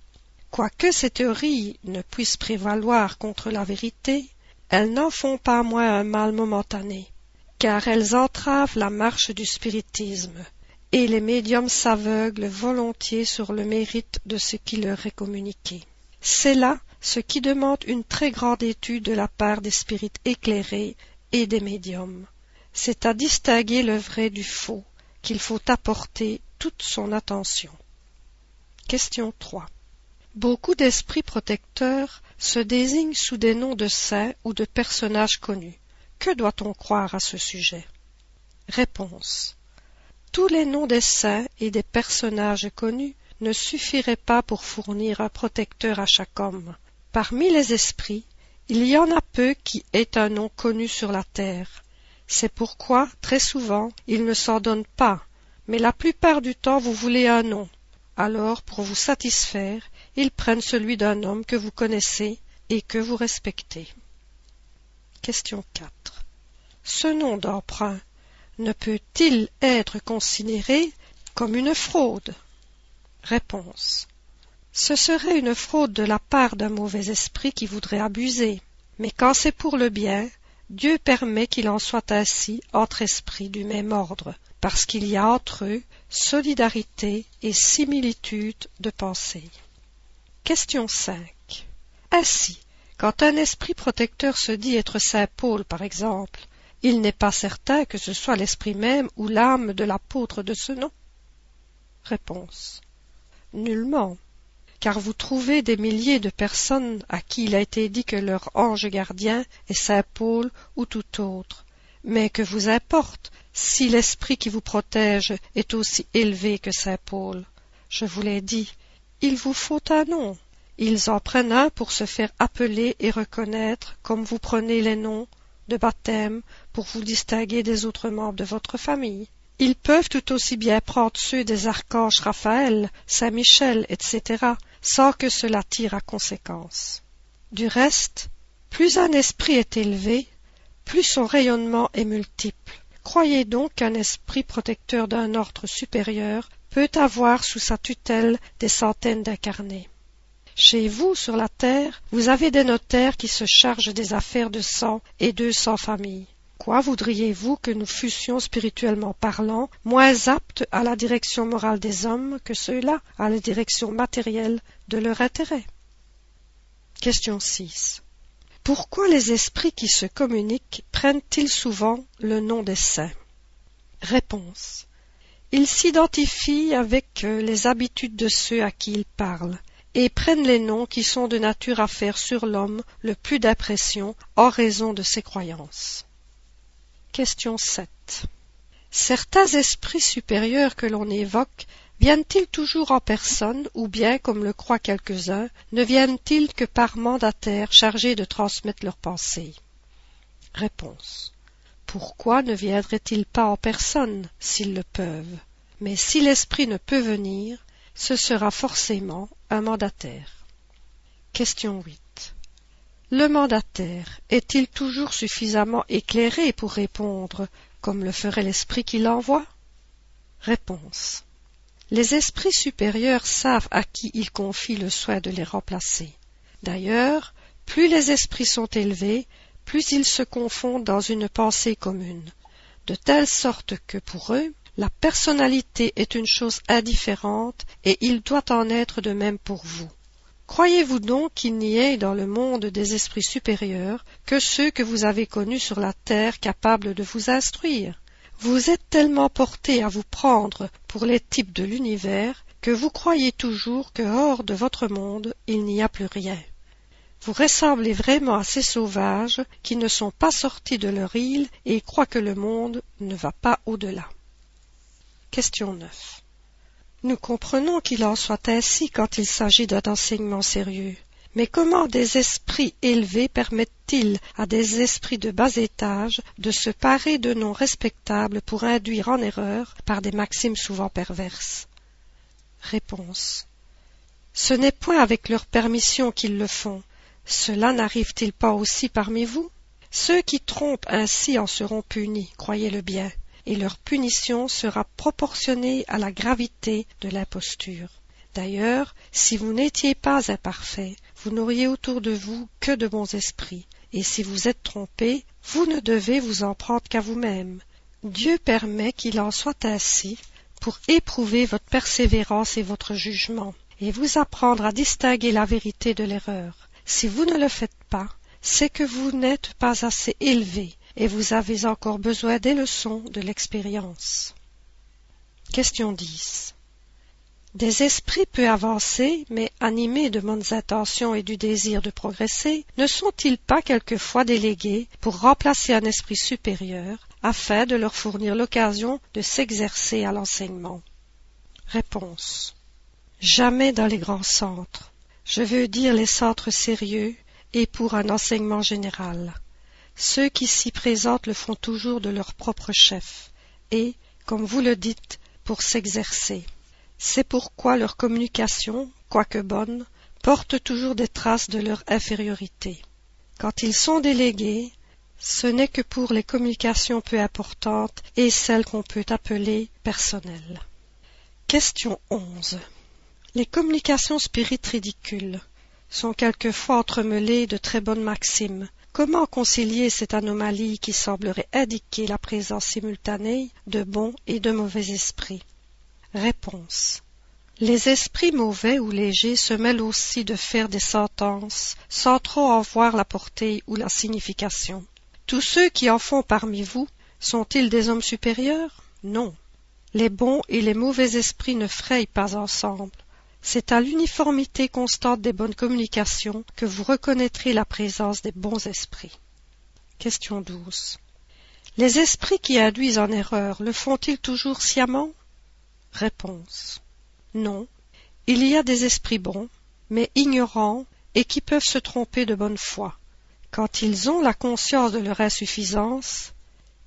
Quoique ces théories ne puissent prévaloir contre la vérité, elles n'en font pas moins un mal momentané, car elles entravent la marche du spiritisme, et les médiums s'aveuglent volontiers sur le mérite de ce qui leur est communiqué. C'est là ce qui demande une très grande étude de la part des spirites éclairés et des médiums. C'est à distinguer le vrai du faux qu'il faut apporter toute son attention. Question 3. Beaucoup d'esprits protecteurs se désignent sous des noms de saints ou de personnages connus. Que doit-on croire à ce sujet? Réponse. Tous les noms des saints et des personnages connus ne suffiraient pas pour fournir un protecteur à chaque homme. Parmi les esprits, il y en a peu qui aient un nom connu sur la terre. C'est pourquoi, très souvent, ils ne s'en donnent pas, mais la plupart du temps vous voulez un nom. Alors, pour vous satisfaire, ils prennent celui d'un homme que vous connaissez et que vous respectez. Question 4. Ce nom d'emprunt ne peut-il être considéré comme une fraude? Réponse. Ce serait une fraude de la part d'un mauvais esprit qui voudrait abuser. Mais quand c'est pour le bien, Dieu permet qu'il en soit ainsi entre esprits du même ordre, parce qu'il y a entre eux solidarité et similitude de pensée. Question 5. Ainsi, quand un esprit protecteur se dit être saint Paul, par exemple, il n'est pas certain que ce soit l'esprit même ou l'âme de l'apôtre de ce nom. Réponse. Nullement, car vous trouvez des milliers de personnes à qui il a été dit que leur ange gardien est saint Paul ou tout autre. Mais que vous importe si l'esprit qui vous protège est aussi élevé que saint Paul Je vous l'ai dit, il vous faut un nom. Ils en prennent un pour se faire appeler et reconnaître, comme vous prenez les noms de baptême pour vous distinguer des autres membres de votre famille. Ils peuvent tout aussi bien prendre ceux des archanges Raphaël, Saint Michel, etc., sans que cela tire à conséquence. Du reste, plus un esprit est élevé, plus son rayonnement est multiple. Croyez donc qu'un esprit protecteur d'un ordre supérieur peut avoir sous sa tutelle des centaines d'incarnés. Chez vous, sur la terre, vous avez des notaires qui se chargent des affaires de cent et deux cents familles. Quoi voudriez-vous que nous fussions spirituellement parlant moins aptes à la direction morale des hommes que ceux-là à la direction matérielle de leur intérêt? Question 6. Pourquoi les esprits qui se communiquent prennent-ils souvent le nom des saints? Réponse. Ils s'identifient avec euh, les habitudes de ceux à qui ils parlent et prennent les noms qui sont de nature à faire sur l'homme le plus d'impression en raison de ses croyances. Question 7. Certains esprits supérieurs que l'on évoque viennent-ils toujours en personne ou bien, comme le croient quelques-uns, ne viennent-ils que par mandataires chargés de transmettre leurs pensées? Réponse. Pourquoi ne viendraient-ils pas en personne s'ils le peuvent? Mais si l'esprit ne peut venir, ce sera forcément un mandataire. Question 8. Le mandataire est-il toujours suffisamment éclairé pour répondre comme le ferait l'esprit qui l'envoie? Réponse. Les esprits supérieurs savent à qui ils confient le soin de les remplacer. D'ailleurs, plus les esprits sont élevés, plus ils se confondent dans une pensée commune, de telle sorte que pour eux, la personnalité est une chose indifférente et il doit en être de même pour vous. Croyez-vous donc qu'il n'y ait dans le monde des esprits supérieurs que ceux que vous avez connus sur la terre capables de vous instruire? Vous êtes tellement portés à vous prendre pour les types de l'univers que vous croyez toujours que hors de votre monde il n'y a plus rien. Vous ressemblez vraiment à ces sauvages qui ne sont pas sortis de leur île et croient que le monde ne va pas au-delà. Question 9. Nous comprenons qu'il en soit ainsi quand il s'agit d'un enseignement sérieux. Mais comment des esprits élevés permettent-ils à des esprits de bas étage de se parer de noms respectables pour induire en erreur par des maximes souvent perverses? Réponse. Ce n'est point avec leur permission qu'ils le font. Cela n'arrive-t-il pas aussi parmi vous? Ceux qui trompent ainsi en seront punis, croyez-le bien et leur punition sera proportionnée à la gravité de l'imposture. D'ailleurs, si vous n'étiez pas imparfait, vous n'auriez autour de vous que de bons esprits, et si vous êtes trompé, vous ne devez vous en prendre qu'à vous-même. Dieu permet qu'il en soit ainsi pour éprouver votre persévérance et votre jugement, et vous apprendre à distinguer la vérité de l'erreur. Si vous ne le faites pas, c'est que vous n'êtes pas assez élevé et vous avez encore besoin des leçons de l'expérience. Question 10. Des esprits peu avancés, mais animés de bonnes intentions et du désir de progresser, ne sont-ils pas quelquefois délégués pour remplacer un esprit supérieur, afin de leur fournir l'occasion de s'exercer à l'enseignement? Réponse. Jamais dans les grands centres. Je veux dire les centres sérieux et pour un enseignement général. Ceux qui s'y présentent le font toujours de leur propre chef, et, comme vous le dites, pour s'exercer. C'est pourquoi leur communication, quoique bonne, porte toujours des traces de leur infériorité. Quand ils sont délégués, ce n'est que pour les communications peu importantes et celles qu'on peut appeler personnelles. Question 11. Les communications spirites ridicules sont quelquefois entremêlées de très bonnes maximes. Comment concilier cette anomalie qui semblerait indiquer la présence simultanée de bons et de mauvais esprits? Réponse. Les esprits mauvais ou légers se mêlent aussi de faire des sentences sans trop en voir la portée ou la signification. Tous ceux qui en font parmi vous sont-ils des hommes supérieurs? Non. Les bons et les mauvais esprits ne frayent pas ensemble. C'est à l'uniformité constante des bonnes communications que vous reconnaîtrez la présence des bons esprits. Question 12. Les esprits qui induisent en erreur le font-ils toujours sciemment? Réponse. Non. Il y a des esprits bons, mais ignorants, et qui peuvent se tromper de bonne foi. Quand ils ont la conscience de leur insuffisance,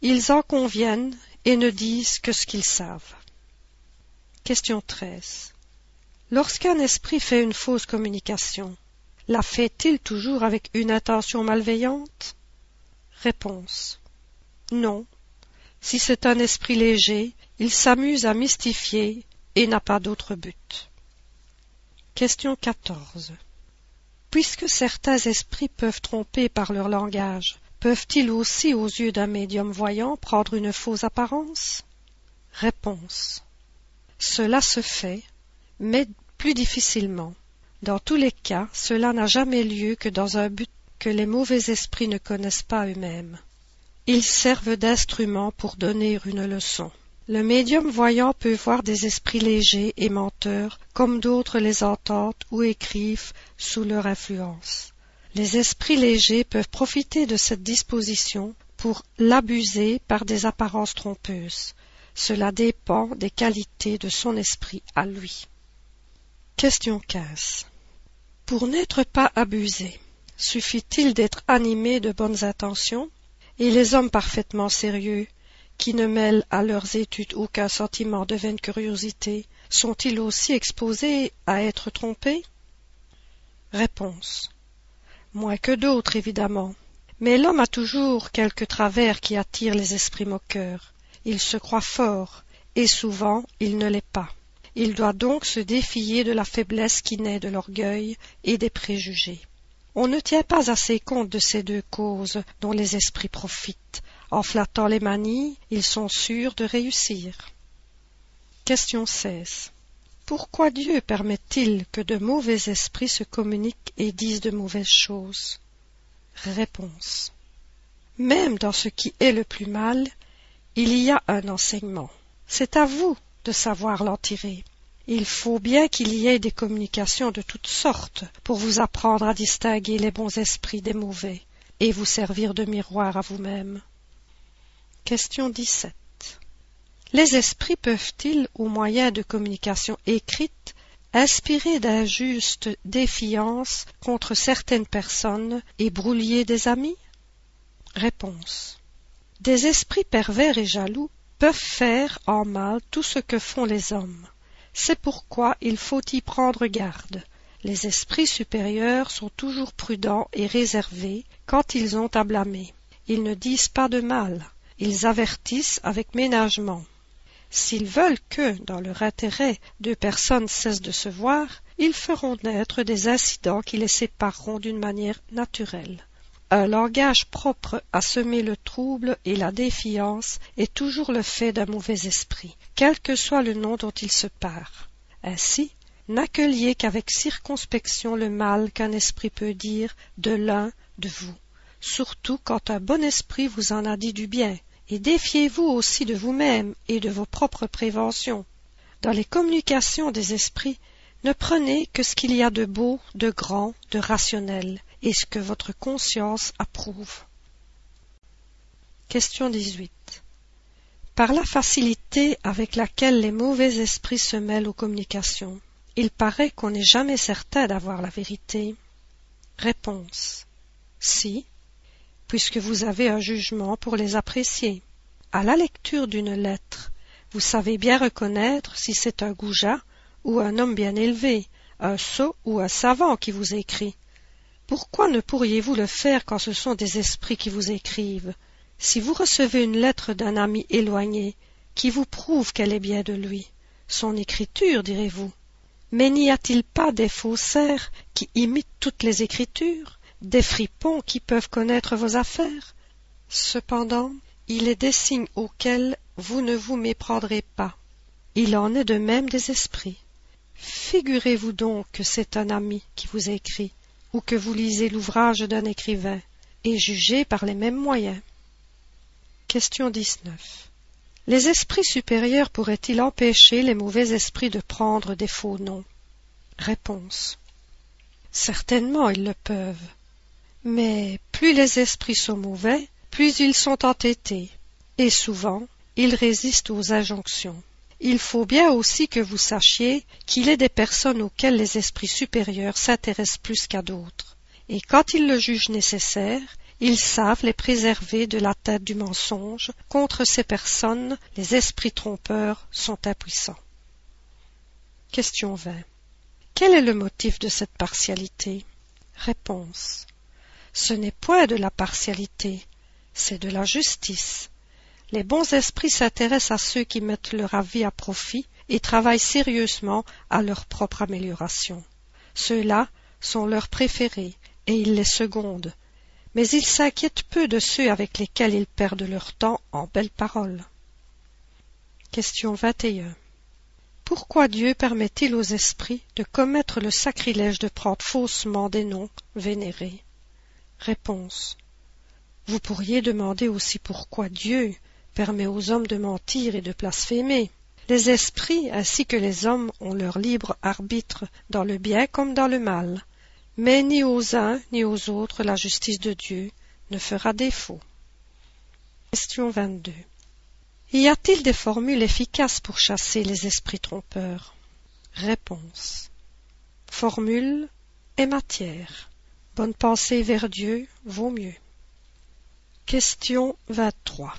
ils en conviennent et ne disent que ce qu'ils savent. Question 13. Lorsqu'un esprit fait une fausse communication, la fait-il toujours avec une intention malveillante? Réponse. Non. Si c'est un esprit léger, il s'amuse à mystifier et n'a pas d'autre but. Question 14. Puisque certains esprits peuvent tromper par leur langage, peuvent-ils aussi, aux yeux d'un médium voyant, prendre une fausse apparence? Réponse. Cela se fait, mais plus difficilement. Dans tous les cas, cela n'a jamais lieu que dans un but que les mauvais esprits ne connaissent pas eux-mêmes. Ils servent d'instruments pour donner une leçon. Le médium voyant peut voir des esprits légers et menteurs, comme d'autres les entendent ou écrivent sous leur influence. Les esprits légers peuvent profiter de cette disposition pour l'abuser par des apparences trompeuses. Cela dépend des qualités de son esprit à lui. Question 15. Pour n'être pas abusé, suffit-il d'être animé de bonnes intentions? Et les hommes parfaitement sérieux qui ne mêlent à leurs études aucun sentiment de vaine curiosité, sont-ils aussi exposés à être trompés? Réponse. Moins que d'autres, évidemment. Mais l'homme a toujours quelque travers qui attire les esprits moqueurs. Il se croit fort, et souvent il ne l'est pas. Il doit donc se défier de la faiblesse qui naît de l'orgueil et des préjugés. On ne tient pas assez compte de ces deux causes dont les esprits profitent, en flattant les manies, ils sont sûrs de réussir. Question 16. Pourquoi Dieu permet-il que de mauvais esprits se communiquent et disent de mauvaises choses? Réponse. Même dans ce qui est le plus mal, il y a un enseignement. C'est à vous de savoir l'en tirer. Il faut bien qu'il y ait des communications de toutes sortes pour vous apprendre à distinguer les bons esprits des mauvais et vous servir de miroir à vous-même. Question 17. Les esprits peuvent-ils, au moyen de communication écrite, inspirer d'injustes défiances contre certaines personnes et brouiller des amis? Réponse. Des esprits pervers et jaloux peuvent faire en mal tout ce que font les hommes. C'est pourquoi il faut y prendre garde. Les esprits supérieurs sont toujours prudents et réservés quand ils ont à blâmer. Ils ne disent pas de mal, ils avertissent avec ménagement. S'ils veulent que, dans leur intérêt, deux personnes cessent de se voir, ils feront naître des incidents qui les sépareront d'une manière naturelle. Un langage propre à semer le trouble et la défiance est toujours le fait d'un mauvais esprit, quel que soit le nom dont il se part. Ainsi, n'accueillez qu'avec circonspection le mal qu'un esprit peut dire de l'un de vous, surtout quand un bon esprit vous en a dit du bien, et défiez-vous aussi de vous-même et de vos propres préventions. Dans les communications des esprits, ne prenez que ce qu'il y a de beau, de grand, de rationnel, et ce que votre conscience approuve. Question 18. Par la facilité avec laquelle les mauvais esprits se mêlent aux communications, il paraît qu'on n'est jamais certain d'avoir la vérité. Réponse. Si, puisque vous avez un jugement pour les apprécier. À la lecture d'une lettre, vous savez bien reconnaître si c'est un goujat ou un homme bien élevé, un sot ou un savant qui vous écrit. Pourquoi ne pourriez-vous le faire quand ce sont des esprits qui vous écrivent Si vous recevez une lettre d'un ami éloigné, qui vous prouve qu'elle est bien de lui, son écriture, direz-vous. Mais n'y a-t-il pas des faussaires qui imitent toutes les écritures, des fripons qui peuvent connaître vos affaires? Cependant, il est des signes auxquels vous ne vous méprendrez pas. Il en est de même des esprits. Figurez-vous donc que c'est un ami qui vous écrit, que vous lisez l'ouvrage d'un écrivain, et jugez par les mêmes moyens. Question 19. Les esprits supérieurs pourraient-ils empêcher les mauvais esprits de prendre des faux noms? Réponse. Certainement ils le peuvent. Mais plus les esprits sont mauvais, plus ils sont entêtés, et souvent ils résistent aux injonctions. Il faut bien aussi que vous sachiez qu'il est des personnes auxquelles les esprits supérieurs s'intéressent plus qu'à d'autres, et quand ils le jugent nécessaire, ils savent les préserver de la tête du mensonge. Contre ces personnes, les esprits trompeurs sont impuissants. Question 20. Quel est le motif de cette partialité? Réponse. Ce n'est point de la partialité, c'est de la justice. Les bons esprits s'intéressent à ceux qui mettent leur avis à profit et travaillent sérieusement à leur propre amélioration. Ceux-là sont leurs préférés et ils les secondent, mais ils s'inquiètent peu de ceux avec lesquels ils perdent leur temps en belles paroles. Question 21. Pourquoi Dieu permet-il aux esprits de commettre le sacrilège de prendre faussement des noms vénérés? Réponse. Vous pourriez demander aussi pourquoi Dieu permet aux hommes de mentir et de blasphémer. Les esprits ainsi que les hommes ont leur libre arbitre dans le bien comme dans le mal, mais ni aux uns ni aux autres la justice de Dieu ne fera défaut. Question 22. Y a-t-il des formules efficaces pour chasser les esprits trompeurs? Réponse. Formule et matière. Bonne pensée vers Dieu vaut mieux. Question 23.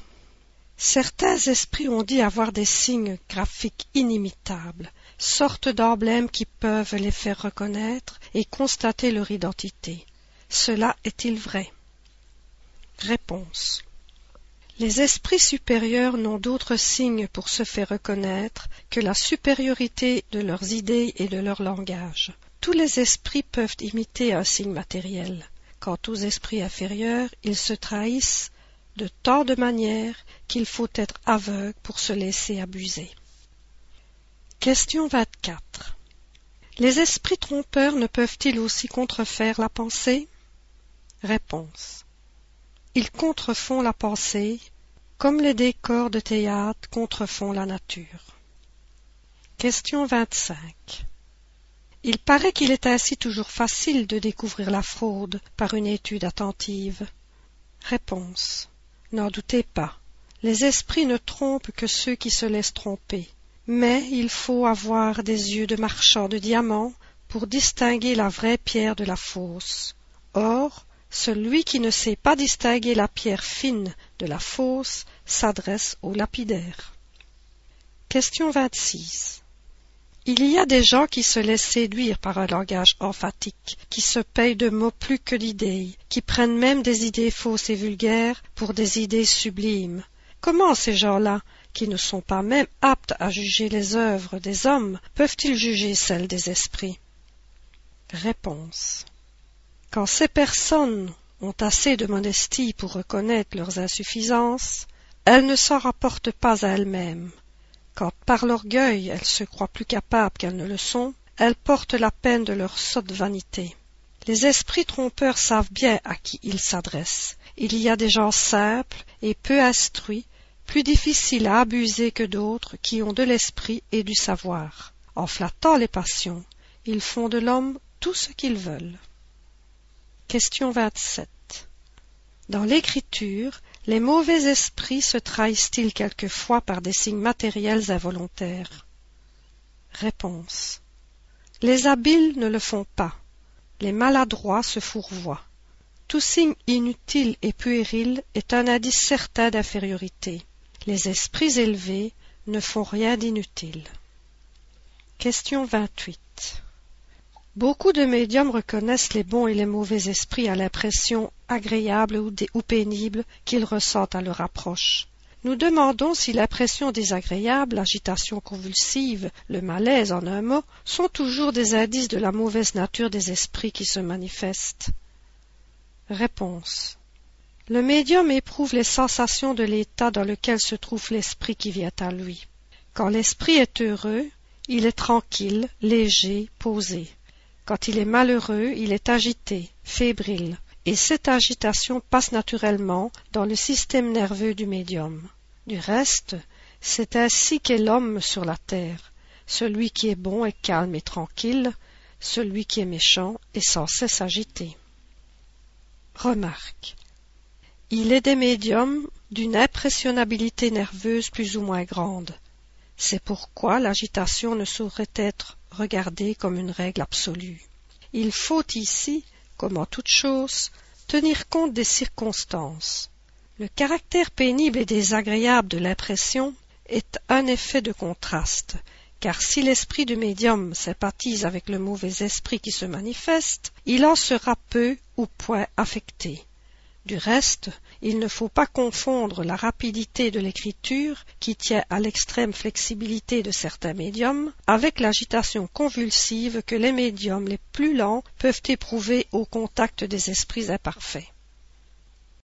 Certains esprits ont dit avoir des signes graphiques inimitables, sortes d'emblèmes qui peuvent les faire reconnaître et constater leur identité. Cela est-il vrai? Réponse. Les esprits supérieurs n'ont d'autres signes pour se faire reconnaître que la supériorité de leurs idées et de leur langage. Tous les esprits peuvent imiter un signe matériel. Quant aux esprits inférieurs, ils se trahissent de tant de manières qu'il faut être aveugle pour se laisser abuser. Question 24. Les esprits trompeurs ne peuvent-ils aussi contrefaire la pensée? Réponse. Ils contrefont la pensée comme les décors de théâtre contrefont la nature. Question 25. Il paraît qu'il est ainsi toujours facile de découvrir la fraude par une étude attentive. Réponse. N'en doutez pas. Les esprits ne trompent que ceux qui se laissent tromper. Mais il faut avoir des yeux de marchand de diamants pour distinguer la vraie pierre de la fausse. Or, celui qui ne sait pas distinguer la pierre fine de la fausse s'adresse au lapidaire. Question 26. Il y a des gens qui se laissent séduire par un langage emphatique, qui se payent de mots plus que d'idées, qui prennent même des idées fausses et vulgaires pour des idées sublimes. Comment ces gens-là, qui ne sont pas même aptes à juger les œuvres des hommes, peuvent-ils juger celles des esprits? Réponse. Quand ces personnes ont assez de modestie pour reconnaître leurs insuffisances, elles ne s'en rapportent pas à elles-mêmes, par l'orgueil elles se croient plus capables qu'elles ne le sont, elles portent la peine de leur sotte vanité. Les esprits trompeurs savent bien à qui ils s'adressent. Il y a des gens simples et peu instruits, plus difficiles à abuser que d'autres qui ont de l'esprit et du savoir. En flattant les passions, ils font de l'homme tout ce qu'ils veulent. Question 27. Dans l'écriture, les mauvais esprits se trahissent-ils quelquefois par des signes matériels involontaires? Réponse. Les habiles ne le font pas. Les maladroits se fourvoient. Tout signe inutile et puéril est un indice certain d'infériorité. Les esprits élevés ne font rien d'inutile. Question 28. Beaucoup de médiums reconnaissent les bons et les mauvais esprits à l'impression agréable ou, pénible qu'ils ressentent à leur approche. Nous demandons si l'impression désagréable, l'agitation convulsive, le malaise en un mot, sont toujours des indices de la mauvaise nature des esprits qui se manifestent. Réponse. Le médium éprouve les sensations de l'état dans lequel se trouve l'esprit qui vient à lui. Quand l'esprit est heureux, il est tranquille, léger, posé. Quand il est malheureux, il est agité, fébrile, et cette agitation passe naturellement dans le système nerveux du médium. Du reste, c'est ainsi qu'est l'homme sur la terre. Celui qui est bon est calme et tranquille, celui qui est méchant est sans cesse agité. Remarque. Il est des médiums d'une impressionnabilité nerveuse plus ou moins grande. C'est pourquoi l'agitation ne saurait être regardée comme une règle absolue. Il faut ici, comme en toute chose, tenir compte des circonstances. Le caractère pénible et désagréable de l'impression est un effet de contraste, car si l'esprit du médium sympathise avec le mauvais esprit qui se manifeste, il en sera peu ou point affecté. Du reste, il ne faut pas confondre la rapidité de l'écriture, qui tient à l'extrême flexibilité de certains médiums, avec l'agitation convulsive que les médiums les plus lents peuvent éprouver au contact des esprits imparfaits.